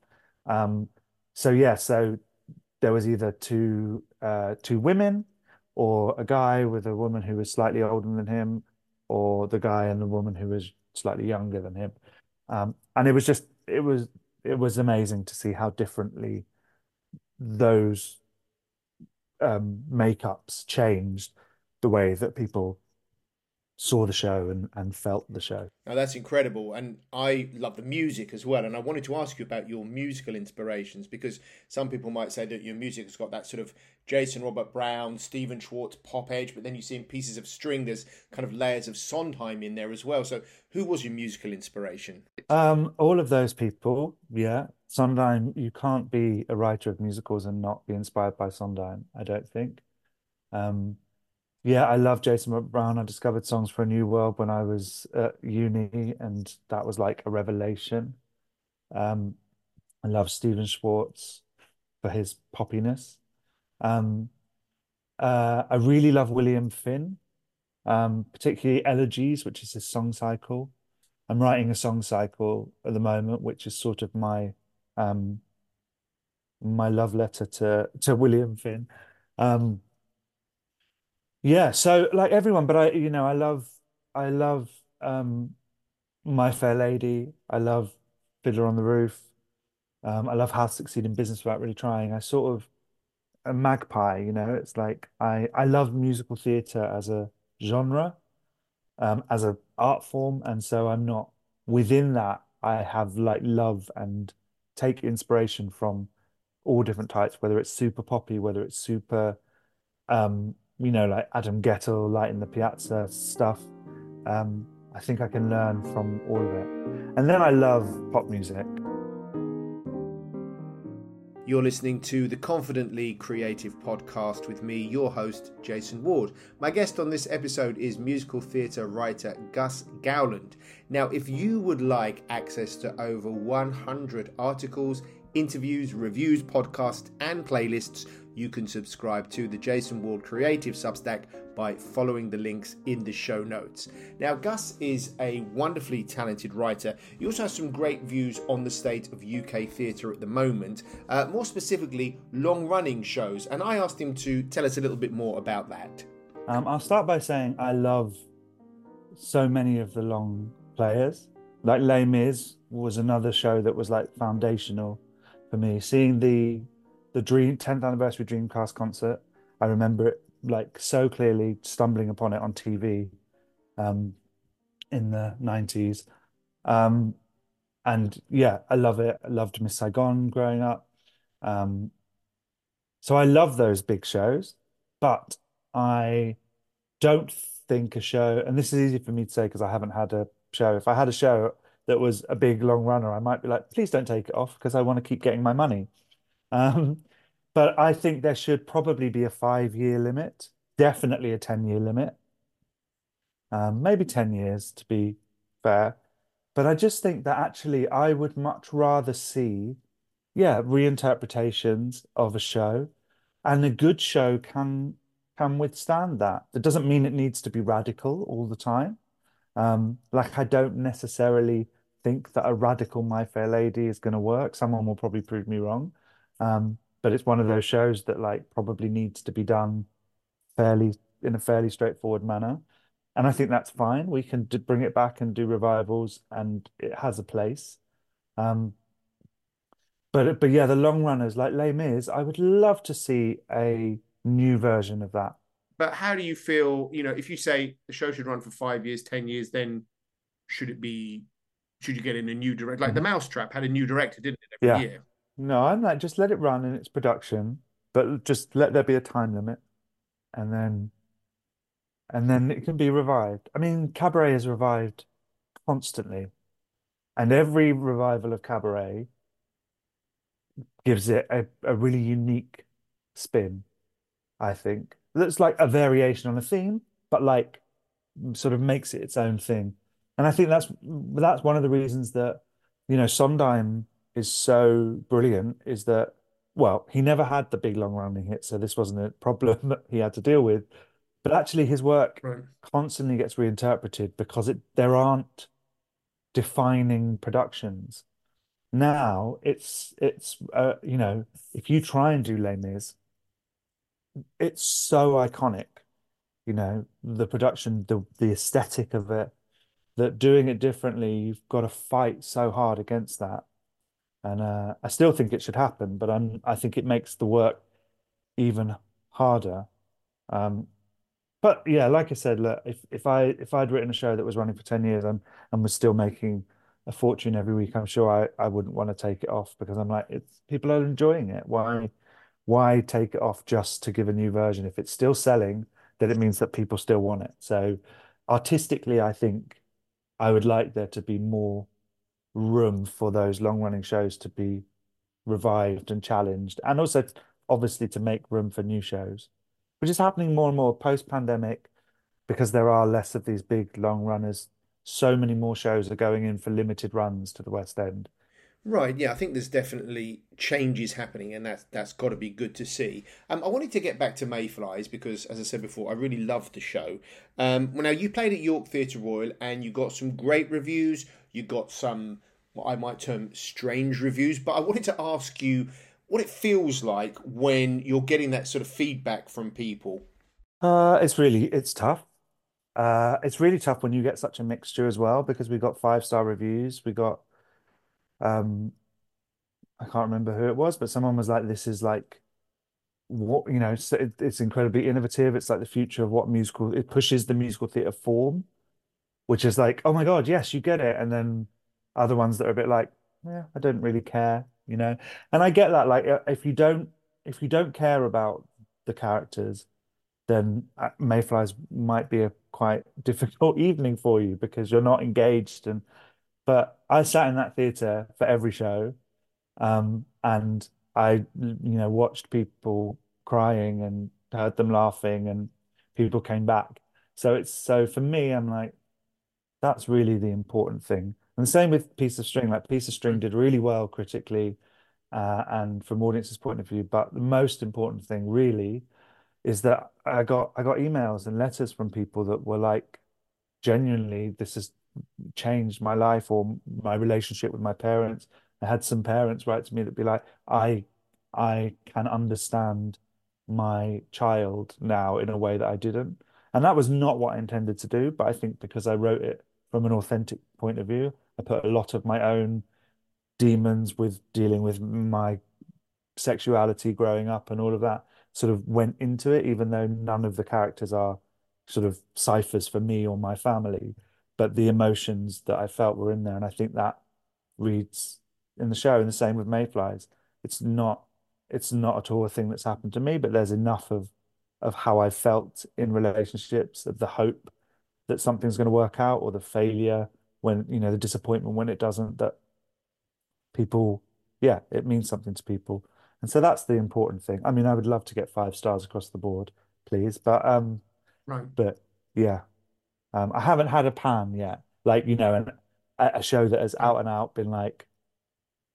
Um, so yeah, so there was either two uh, two women or a guy with a woman who was slightly older than him, or the guy and the woman who was slightly younger than him. Um, and it was just it was it was amazing to see how differently those um, makeups changed the way that people saw the show and, and felt the show. Now that's incredible. And I love the music as well. And I wanted to ask you about your musical inspirations because some people might say that your music has got that sort of Jason Robert Brown, Stephen Schwartz pop edge, but then you see in pieces of string, there's kind of layers of Sondheim in there as well. So who was your musical inspiration? Um, all of those people, yeah. Sondheim, you can't be a writer of musicals and not be inspired by Sondheim, I don't think. Um, yeah, I love Jason Brown. I discovered Songs for a New World when I was at uni, and that was like a revelation. Um, I love Stephen Schwartz for his poppiness. Um, uh, I really love William Finn, um, particularly Elegies, which is his song cycle. I'm writing a song cycle at the moment, which is sort of my um, my love letter to to William Finn. Um, yeah, so like everyone, but I, you know, I love, I love um, My Fair Lady. I love Fiddler on the Roof. Um, I love How to Succeed in Business Without Really Trying. I sort of a magpie, you know. It's like I I love musical theatre as a genre, um, as a art form, and so I'm not within that. I have like love and take inspiration from all different types, whether it's super poppy, whether it's super um you know, like Adam Guettel, Light in the Piazza stuff. Um, I think I can learn from all of it. And then I love pop music. You're listening to the Confidently Creative podcast with me, your host, Jason Ward. My guest on this episode is musical theatre writer Gus Gowland. Now, if you would like access to over 100 articles, interviews, reviews, podcasts, and playlists, you can subscribe to the Jason Ward Creative Substack by following the links in the show notes. Now, Gus is a wonderfully talented writer. He also has some great views on the state of UK theatre at the moment, uh, more specifically, long running shows. And I asked him to tell us a little bit more about that. Um, I'll start by saying I love so many of the long players. Like Les Mis was another show that was like foundational for me. Seeing the the Dream 10th anniversary Dreamcast concert. I remember it like so clearly stumbling upon it on TV um, in the 90s. Um, and yeah, I love it. I loved Miss Saigon growing up. Um, so I love those big shows, but I don't think a show, and this is easy for me to say because I haven't had a show. If I had a show that was a big long runner, I might be like, please don't take it off because I want to keep getting my money. Um, but I think there should probably be a five year limit, definitely a 10 year limit, um, maybe 10 years to be fair. But I just think that actually I would much rather see, yeah, reinterpretations of a show, and a good show can can withstand that. That doesn't mean it needs to be radical all the time. Um, like I don't necessarily think that a radical My Fair Lady is going to work. Someone will probably prove me wrong. Um, but it's one of those shows that like probably needs to be done fairly in a fairly straightforward manner. And I think that's fine. We can bring it back and do revivals, and it has a place. Um, but but yeah, the long runners like Les Mis, I would love to see a new version of that. But how do you feel? You know, if you say the show should run for five years, ten years, then should it be? Should you get in a new director? Like mm-hmm. the Mousetrap had a new director, didn't it? Every yeah. year. No, I'm like just let it run in its production, but just let there be a time limit, and then and then it can be revived. I mean, Cabaret is revived constantly, and every revival of Cabaret gives it a, a really unique spin, I think. That's like a variation on a theme, but like sort of makes it its own thing. And I think that's that's one of the reasons that, you know, Sondheim is so brilliant is that, well, he never had the big long running hit, so this wasn't a problem that he had to deal with. But actually his work right. constantly gets reinterpreted because it there aren't defining productions. Now it's it's uh, you know if you try and do Les Mis, it's so iconic. You know the production, the the aesthetic of it. That doing it differently, you've got to fight so hard against that. And uh, I still think it should happen, but I'm I think it makes the work even harder. Um, but yeah, like I said, look, if if I if I'd written a show that was running for 10 years and and was still making a fortune every week, I'm sure I, I wouldn't want to take it off because I'm like, it's people are enjoying it. Why why take it off just to give a new version? If it's still selling, then it means that people still want it. So artistically, I think I would like there to be more room for those long running shows to be revived and challenged, and also obviously to make room for new shows, which is happening more and more post pandemic because there are less of these big long runners so many more shows are going in for limited runs to the West End. Right, yeah, I think there's definitely changes happening, and that's that's got to be good to see. Um, I wanted to get back to Mayflies because, as I said before, I really loved the show. Um, well, now you played at York Theatre Royal, and you got some great reviews. You got some what I might term strange reviews, but I wanted to ask you what it feels like when you're getting that sort of feedback from people. Uh, it's really it's tough. Uh, it's really tough when you get such a mixture as well because we got five star reviews. We got, um, I can't remember who it was, but someone was like, "This is like what you know. It's, it's incredibly innovative. It's like the future of what musical. It pushes the musical theatre form, which is like, oh my God, yes, you get it. And then other ones that are a bit like, yeah, I don't really care, you know. And I get that. Like, if you don't, if you don't care about the characters then uh, Mayflies might be a quite difficult evening for you because you're not engaged. And but I sat in that theatre for every show, um, and I you know watched people crying and heard them laughing, and people came back. So it's so for me, I'm like, that's really the important thing. And the same with Piece of String. Like Piece of String did really well critically, uh, and from audience's point of view. But the most important thing, really is that I got I got emails and letters from people that were like, genuinely, this has changed my life or my relationship with my parents. I had some parents write to me that be like, I I can understand my child now in a way that I didn't. And that was not what I intended to do, but I think because I wrote it from an authentic point of view, I put a lot of my own demons with dealing with my sexuality growing up and all of that sort of went into it, even though none of the characters are sort of ciphers for me or my family. But the emotions that I felt were in there. And I think that reads in the show. And the same with Mayflies. It's not it's not at all a thing that's happened to me, but there's enough of of how I felt in relationships, of the hope that something's going to work out, or the failure when, you know, the disappointment when it doesn't, that people, yeah, it means something to people. And so that's the important thing. I mean, I would love to get five stars across the board, please. But um, right. But yeah, um, I haven't had a pan yet. Like you know, and a show that has out and out been like,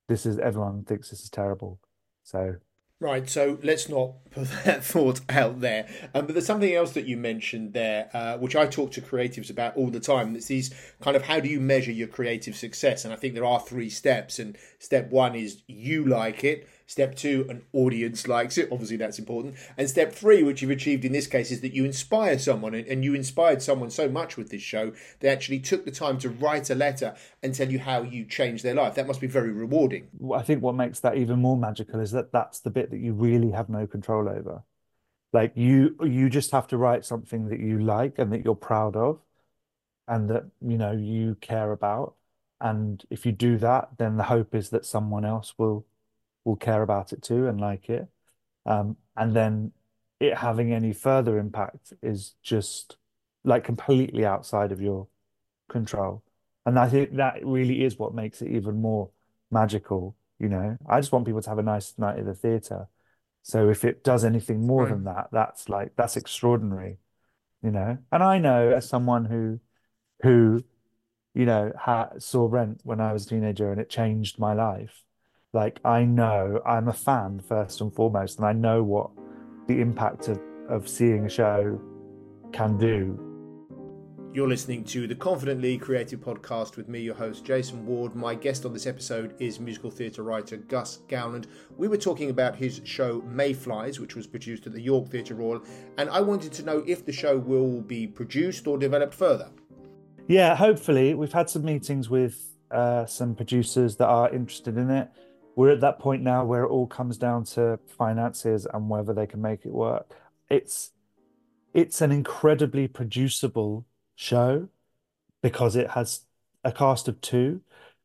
this is everyone thinks this is terrible. So Right, so let's not put that thought out there. Um, but there's something else that you mentioned there, uh, which I talk to creatives about all the time. It's these kind of how do you measure your creative success? And I think there are three steps. And step one is you like it. Step two, an audience likes it. Obviously, that's important. And step three, which you've achieved in this case, is that you inspire someone. And you inspired someone so much with this show, they actually took the time to write a letter and tell you how you changed their life. That must be very rewarding. I think what makes that even more magical is that that's the bit that you really have no control over. Like you, you just have to write something that you like and that you're proud of, and that you know you care about. And if you do that, then the hope is that someone else will will care about it too and like it. Um, and then it having any further impact is just like completely outside of your control. And I think that really is what makes it even more magical, you know. I just want people to have a nice night at the theatre. So if it does anything more Right. than that, that's like that's extraordinary, you know. And I know as someone who who you know, ha saw Rent when I was a teenager and it changed my life. Like I know I'm a fan first and foremost, and I know what the impact of of seeing a show can do. You're listening to the Confidently Creative podcast with me, your host, Jason Ward. My guest on this episode is musical theatre writer Gus Gowland. We were talking about his show Mayflies, which was produced at the York Theatre Royal, and I wanted to know if the show will be produced or developed further. Yeah, hopefully we've had some meetings with uh, some producers that are interested in it. We're at that point now where it all comes down to finances and whether they can make it work. It's it's an incredibly producible show because it has a cast of two,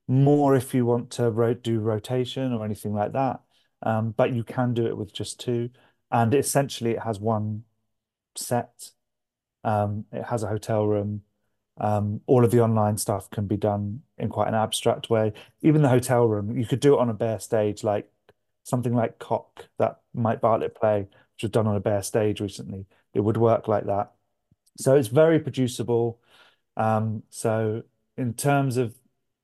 more if you want to ro do rotation or anything like that. Um, but you can do it with just two, and essentially it has one set. Um, it has a hotel room. Um, all of the online stuff can be done in quite an abstract way. Even the hotel room, you could do it on a bare stage, like something like Cock that Mike Bartlett play, which was done on a bare stage recently. It would work like that. So it's very producible. Um, so in terms of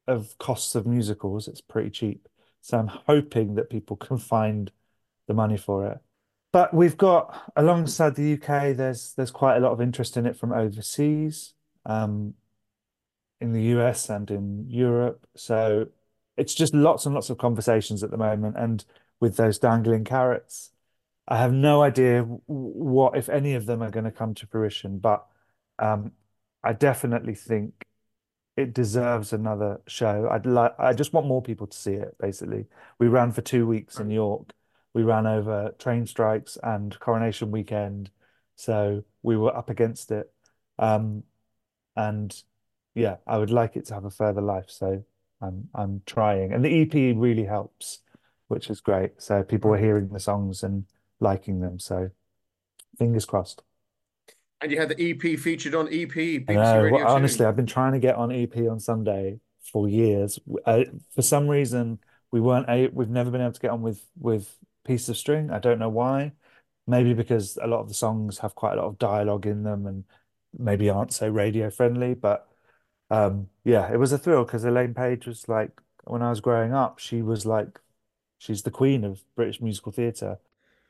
of costs of musicals, it's pretty cheap. So I'm hoping that people can find the money for it. But we've got alongside the UK, there's there's quite a lot of interest in it from overseas, um, in the US and in Europe. So it's just lots and lots of conversations at the moment, and with those dangling carrots. I have no idea what, if any of them are going to come to fruition, but um, I definitely think it deserves another show. I'd like, I just want more people to see it, basically. We ran for two weeks in York. We ran over train strikes and Coronation Weekend, so we were up against it. Um, and yeah, I would like it to have a further life, so I'm I'm trying. And the EP really helps, which is great. So people were hearing the songs and liking them, so fingers crossed. And you had the EP featured on EP, BBC Well, honestly, I've been trying to get on EP on Sunday for years. Uh, for some reason, we weren't a we've never been able to get on with with Piece of String. I don't know why. Maybe because a lot of the songs have quite a lot of dialogue in them and maybe aren't so radio friendly. But um, yeah, it was a thrill because Elaine Paige was like when I was growing up, she was like she's the queen of British musical theatre.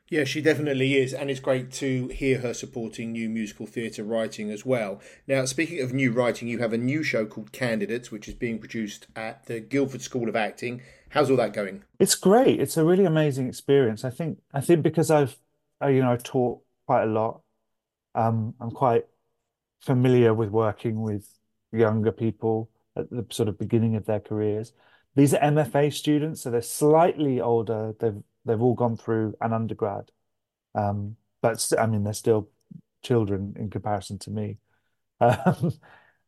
Yeah, she definitely is, and it's great to hear her supporting new musical theatre writing as well. Now, speaking of new writing, you have a new show called Candidates, which is being produced at the Guildford School of Acting. How's all that going? It's great. It's a really amazing experience. I think I think because I've you know I taught quite a lot. Um, I'm quite familiar with working with younger people at the sort of beginning of their careers. These are MFA students, so they're slightly older. They've they've all gone through an undergrad. Um, but I mean, they're still children in comparison to me. Um,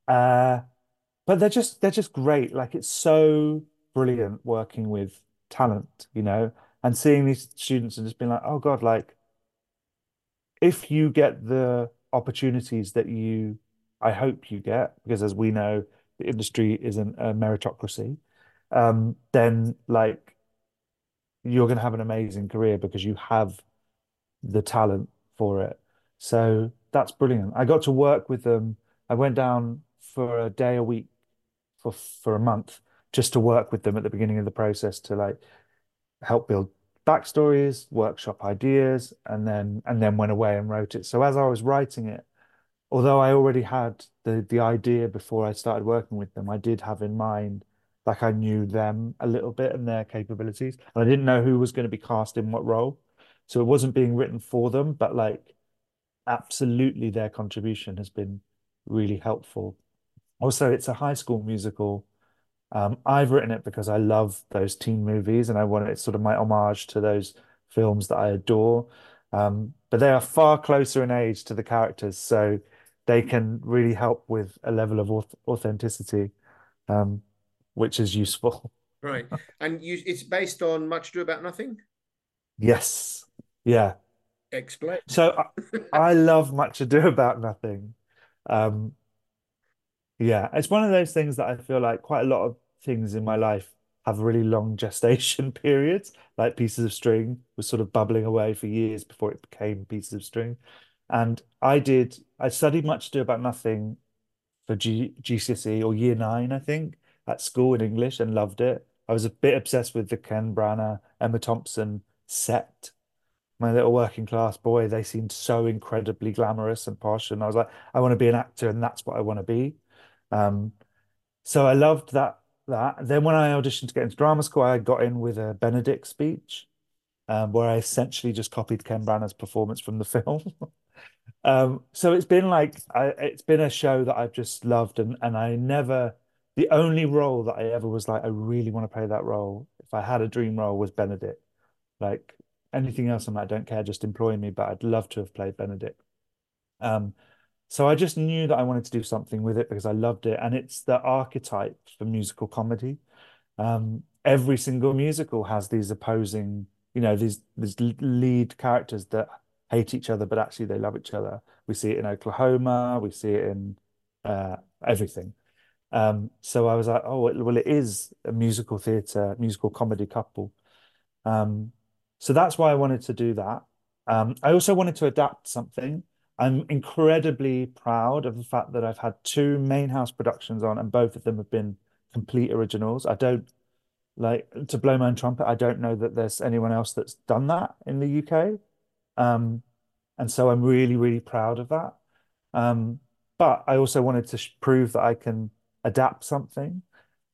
uh, but they're just they're just great. Like it's so brilliant working with talent, you know, and seeing these students and just being like, oh God, like if you get the opportunities that you, I hope you get, because as we know, the industry isn't a meritocracy, um, then like you're going to have an amazing career because you have the talent for it. So that's brilliant. I got to work with them. I went down for a day a week for for a month just to work with them at the beginning of the process to like help build backstories, workshop ideas, and then and then went away and wrote it. So as I was writing it, although I already had the the idea before I started working with them, I did have in mind like I knew them a little bit and their capabilities, and I didn't know who was going to be cast in what role. So it wasn't being written for them, but like absolutely their contribution has been really helpful. Also, it's a high school musical. Um, I've written it because I love those teen movies and I want it's sort of my homage to those films that I adore. Um, but they are far closer in age to the characters, so they can really help with a level of authenticity, um, which is useful. Right. And you, it's based on Much Ado About Nothing? Yes. Yeah. Explain. So I, I love Much Ado About Nothing. Um, yeah, it's one of those things that I feel like quite a lot of things in my life have really long gestation periods. Like Pieces of String was sort of bubbling away for years before it became Pieces of String. And I did, I studied Much Ado About Nothing for G GCSE or year nine, I think, at school in English and loved it. I was a bit obsessed with the Ken Branagh, Emma Thompson set my little working class boy, they seemed so incredibly glamorous and posh. And I was like, I want to be an actor, and that's what I want to be. Um, so I loved that that. Then when I auditioned to get into drama school, I got in with a Benedict speech, um, where I essentially just copied Ken Branagh's performance from the film. um, so it's been like I, it's been a show that I've just loved, and and I never. The only role that I ever was like, I really want to play that role. If I had a dream role, was Benedict. Like anything else, I'm like, I don't care, just employ me. But I'd love to have played Benedict. Um, so I just knew that I wanted to do something with it because I loved it, and it's the archetype for musical comedy. Um, every single musical has these opposing, you know, these these lead characters that hate each other, but actually they love each other. We see it in Oklahoma, we see it in uh, everything. Um, so I was like, oh, well, it is a musical theatre, musical comedy couple. Um, so that's why I wanted to do that. Um, I also wanted to adapt something. I'm incredibly proud of the fact that I've had two main house productions on, and both of them have been complete originals. I don't like to blow my own trumpet. I don't know that there's anyone else that's done that in the UK. Um, and so I'm really, really proud of that. Um, but I also wanted to prove that I can adapt something.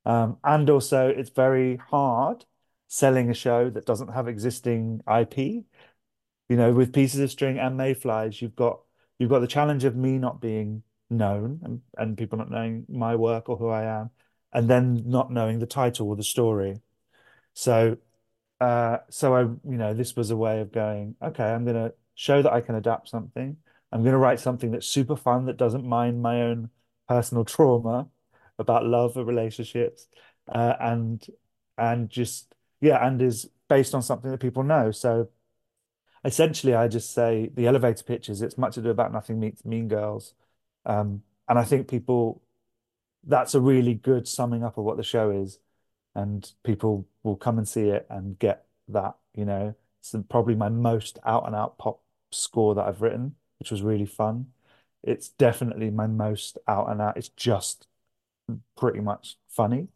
Um, and also, it's very hard selling a show that doesn't have existing IP. You know, with Pieces of String and Mayflies, you've got you've got the challenge of me not being known and, and people not knowing my work or who I am, and then not knowing the title or the story. So uh so I, you know, this was a way of going, okay, I'm gonna show that I can adapt something. I'm gonna write something that's super fun that doesn't mind my own personal trauma about love or relationships. Uh, and and just yeah, and is based on something that people know. So essentially, I just say the elevator pitches. It's much ado about nothing meets Mean Girls, um, and I think people that's a really good summing up of what the show is, and people will come and see it and get that. You know, it's probably my most out and out pop score that I've written, which was really fun. It's definitely my most out and out. It's just pretty much funny,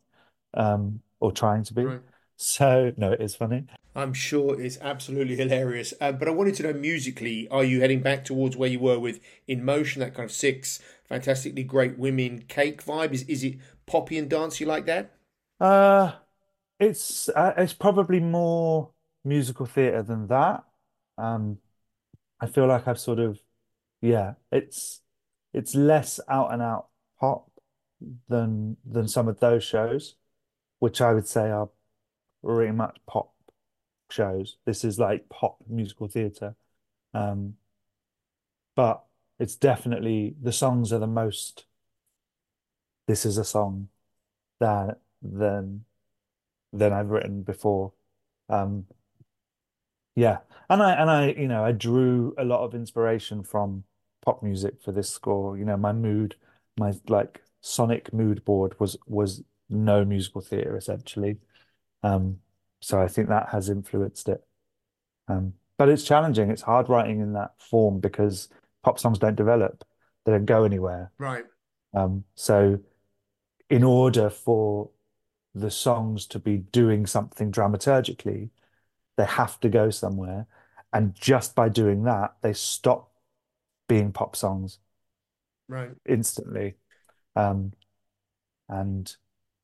um, or trying to be. Right. So, no, it is funny. I'm sure it's absolutely hilarious. Uh, but I wanted to know musically, are you heading back towards where you were with In Motion, that kind of six fantastically great women cake vibe? Is is it poppy and dancey like that? Uh it's uh, it's probably more musical theatre than that. Um I feel like I've sort of yeah, it's it's less out and out pop than than some of those shows, which I would say are very much pop shows. This is like pop musical theatre. Um, but it's definitely the songs are the most this is a song that than than I've written before. Um, yeah. And I and I, you know, I drew a lot of inspiration from pop music for this score. You know, my mood, my like sonic mood board was was no musical theatre essentially. Um, so I think that has influenced it. Um, but it's challenging. It's hard writing in that form because pop songs don't develop. They don't go anywhere. Right. Um, so in order for the songs to be doing something dramaturgically, they have to go somewhere. And just by doing that, they stop being pop songs Right. instantly. Um, and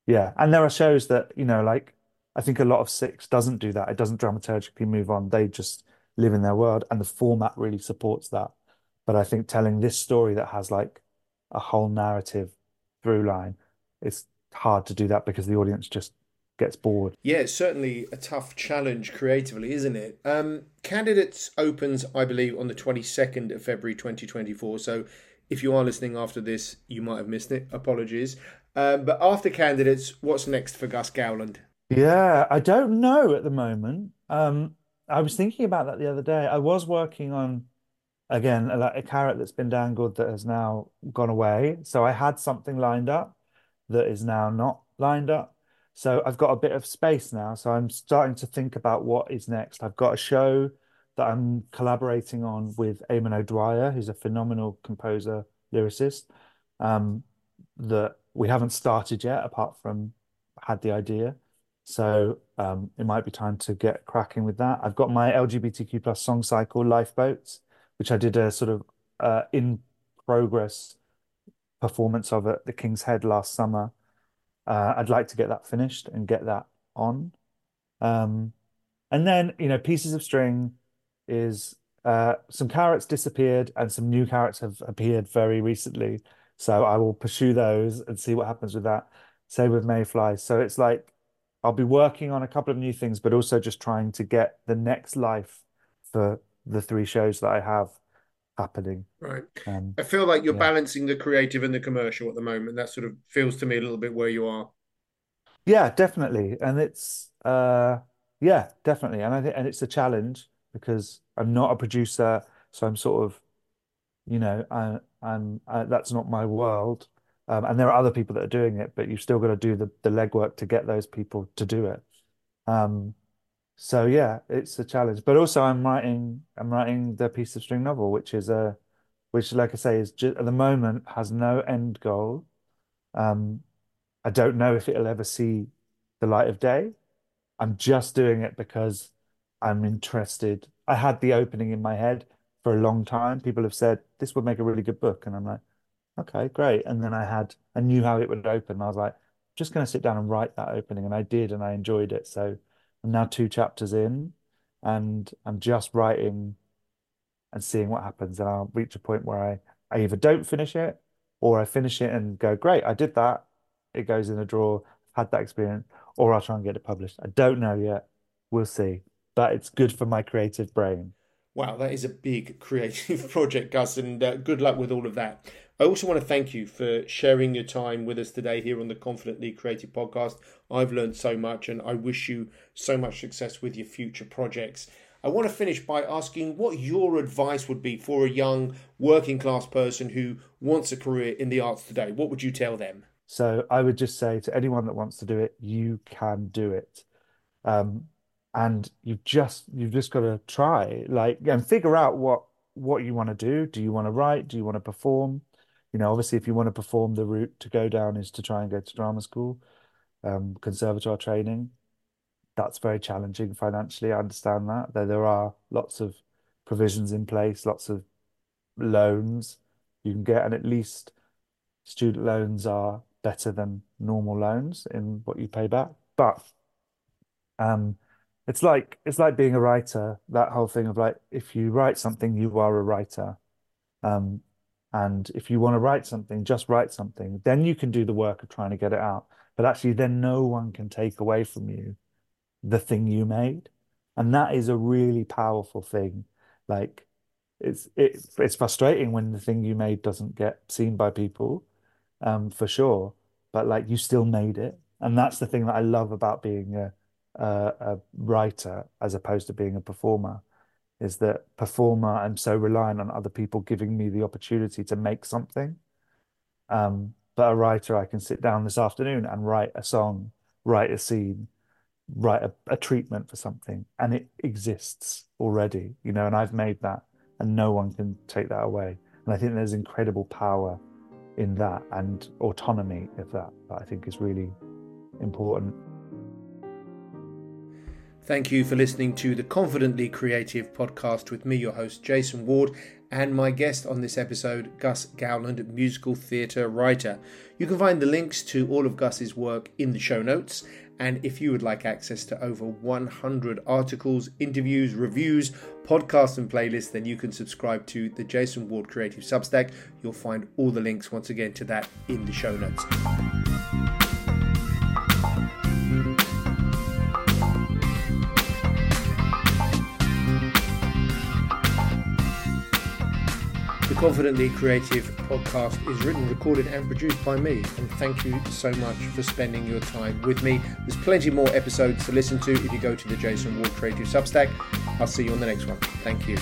yeah, and there are shows that, you know, like I think a lot of Six doesn't do that. It doesn't dramaturgically move on. They just live in their world, and the format really supports that. But I think telling this story that has like a whole narrative through line, it's hard to do that because the audience just gets bored. Yeah, it's certainly a tough challenge creatively, isn't it? Um, Candidates opens, I believe, on the 22nd of February 2024. So if you are listening after this, you might have missed it. Apologies. Um, but after Candidates, what's next for Gus Gowland? Yeah, I don't know at the moment. Um, I was thinking about that the other day. I was working on again a, a carrot that's been dangled that has now gone away. So I had something lined up that is now not lined up. So I've got a bit of space now. So I'm starting to think about what is next. I've got a show that I'm collaborating on with Eamonn O'Dwyer, who's a phenomenal composer, lyricist, um, that we haven't started yet, apart from had the idea. So um, it might be time to get cracking with that. I've got my LGBTQ plus song cycle, Lifeboats, which I did a sort of uh, in progress performance of at the King's Head last summer. Uh, I'd like to get that finished and get that on. Um, and then, you know, Pieces of String is uh, some carrots disappeared and some new carrots have appeared very recently. So I will pursue those and see what happens with that. Same with Mayflies. So it's like I'll be working on a couple of new things, but also just trying to get the next life for the three shows that I have happening. Right. Um, I feel like you're yeah. balancing the creative and the commercial at the moment. That sort of feels to me a little bit where you are. Yeah, definitely. And it's uh yeah, definitely. And I think and it's a challenge because I'm not a producer, so I'm sort of, you know, I I'm I, that's not my world. Um, and there are other people that are doing it, but you've still got to do the the legwork to get those people to do it. Um, so yeah, it's a challenge. But also I'm writing I'm writing the piece of string novel, which is a which like I say is just, at the moment has no end goal. Um, I don't know if it'll ever see the light of day. I'm just doing it because I'm interested. I had the opening in my head for a long time. People have said this would make a really good book, and I'm like, okay, great. And then I had, I knew how it would open. I was like, just going to sit down and write that opening, and I did, and I enjoyed it. So I'm now two chapters in, and I'm just writing and seeing what happens. And I'll reach a point where I, I either don't finish it or I finish it and go, great, I did that. It goes in a drawer, had that experience, or I'll try and get it published. I don't know yet. We'll see. But it's good for my creative brain. Wow, that is a big creative project, Gus, and uh, good luck with all of that. I also want to thank you for sharing your time with us today here on the Confidently Creative podcast. I've learned so much, and I wish you so much success with your future projects. I want to finish by asking what your advice would be for a young working class person who wants a career in the arts today. What would you tell them? So I would just say to anyone that wants to do it, you can do it. Um, and you've just you've just got to try, like, and figure out what what you want to do. Do you want to write? Do you want to perform? You know, obviously, if you want to perform, the route to go down is to try and go to drama school, um, conservatoire training. That's very challenging financially. I understand that, though there are lots of provisions in place, lots of loans you can get, and at least student loans are better than normal loans in what you pay back. But um, it's like it's like being a writer, that whole thing of like if you write something, you are a writer. Um, and if you want to write something, just write something. Then you can do the work of trying to get it out. But actually, then no one can take away from you the thing you made. And that is a really powerful thing. Like it's it's it's frustrating when the thing you made doesn't get seen by people, um, for sure. But like you still made it. And that's the thing that I love about being a a, a writer as opposed to being a performer is that performer I'm so reliant on other people giving me the opportunity to make something. Um, but a writer, I can sit down this afternoon and write a song, write a scene, write a, a treatment for something, and it exists already, you know, and I've made that, and no one can take that away. And I think there's incredible power in that and autonomy of that that I think is really important. Thank you for listening to the Confidently Creative podcast with me, your host, Jason Ward, and my guest on this episode, Gus Gowland, musical theatre writer. You can find the links to all of Gus's work in the show notes. And if you would like access to over 100 articles, interviews, reviews, podcasts, and playlists, then you can subscribe to the Jason Ward Creative Substack. You'll find all the links once again to that in the show notes. Confidently Creative podcast is written, recorded, and produced by me. And thank you so much for spending your time with me. There's plenty more episodes to listen to if you go to the Jason Ward Creative Substack. I'll see you on the next one. Thank you.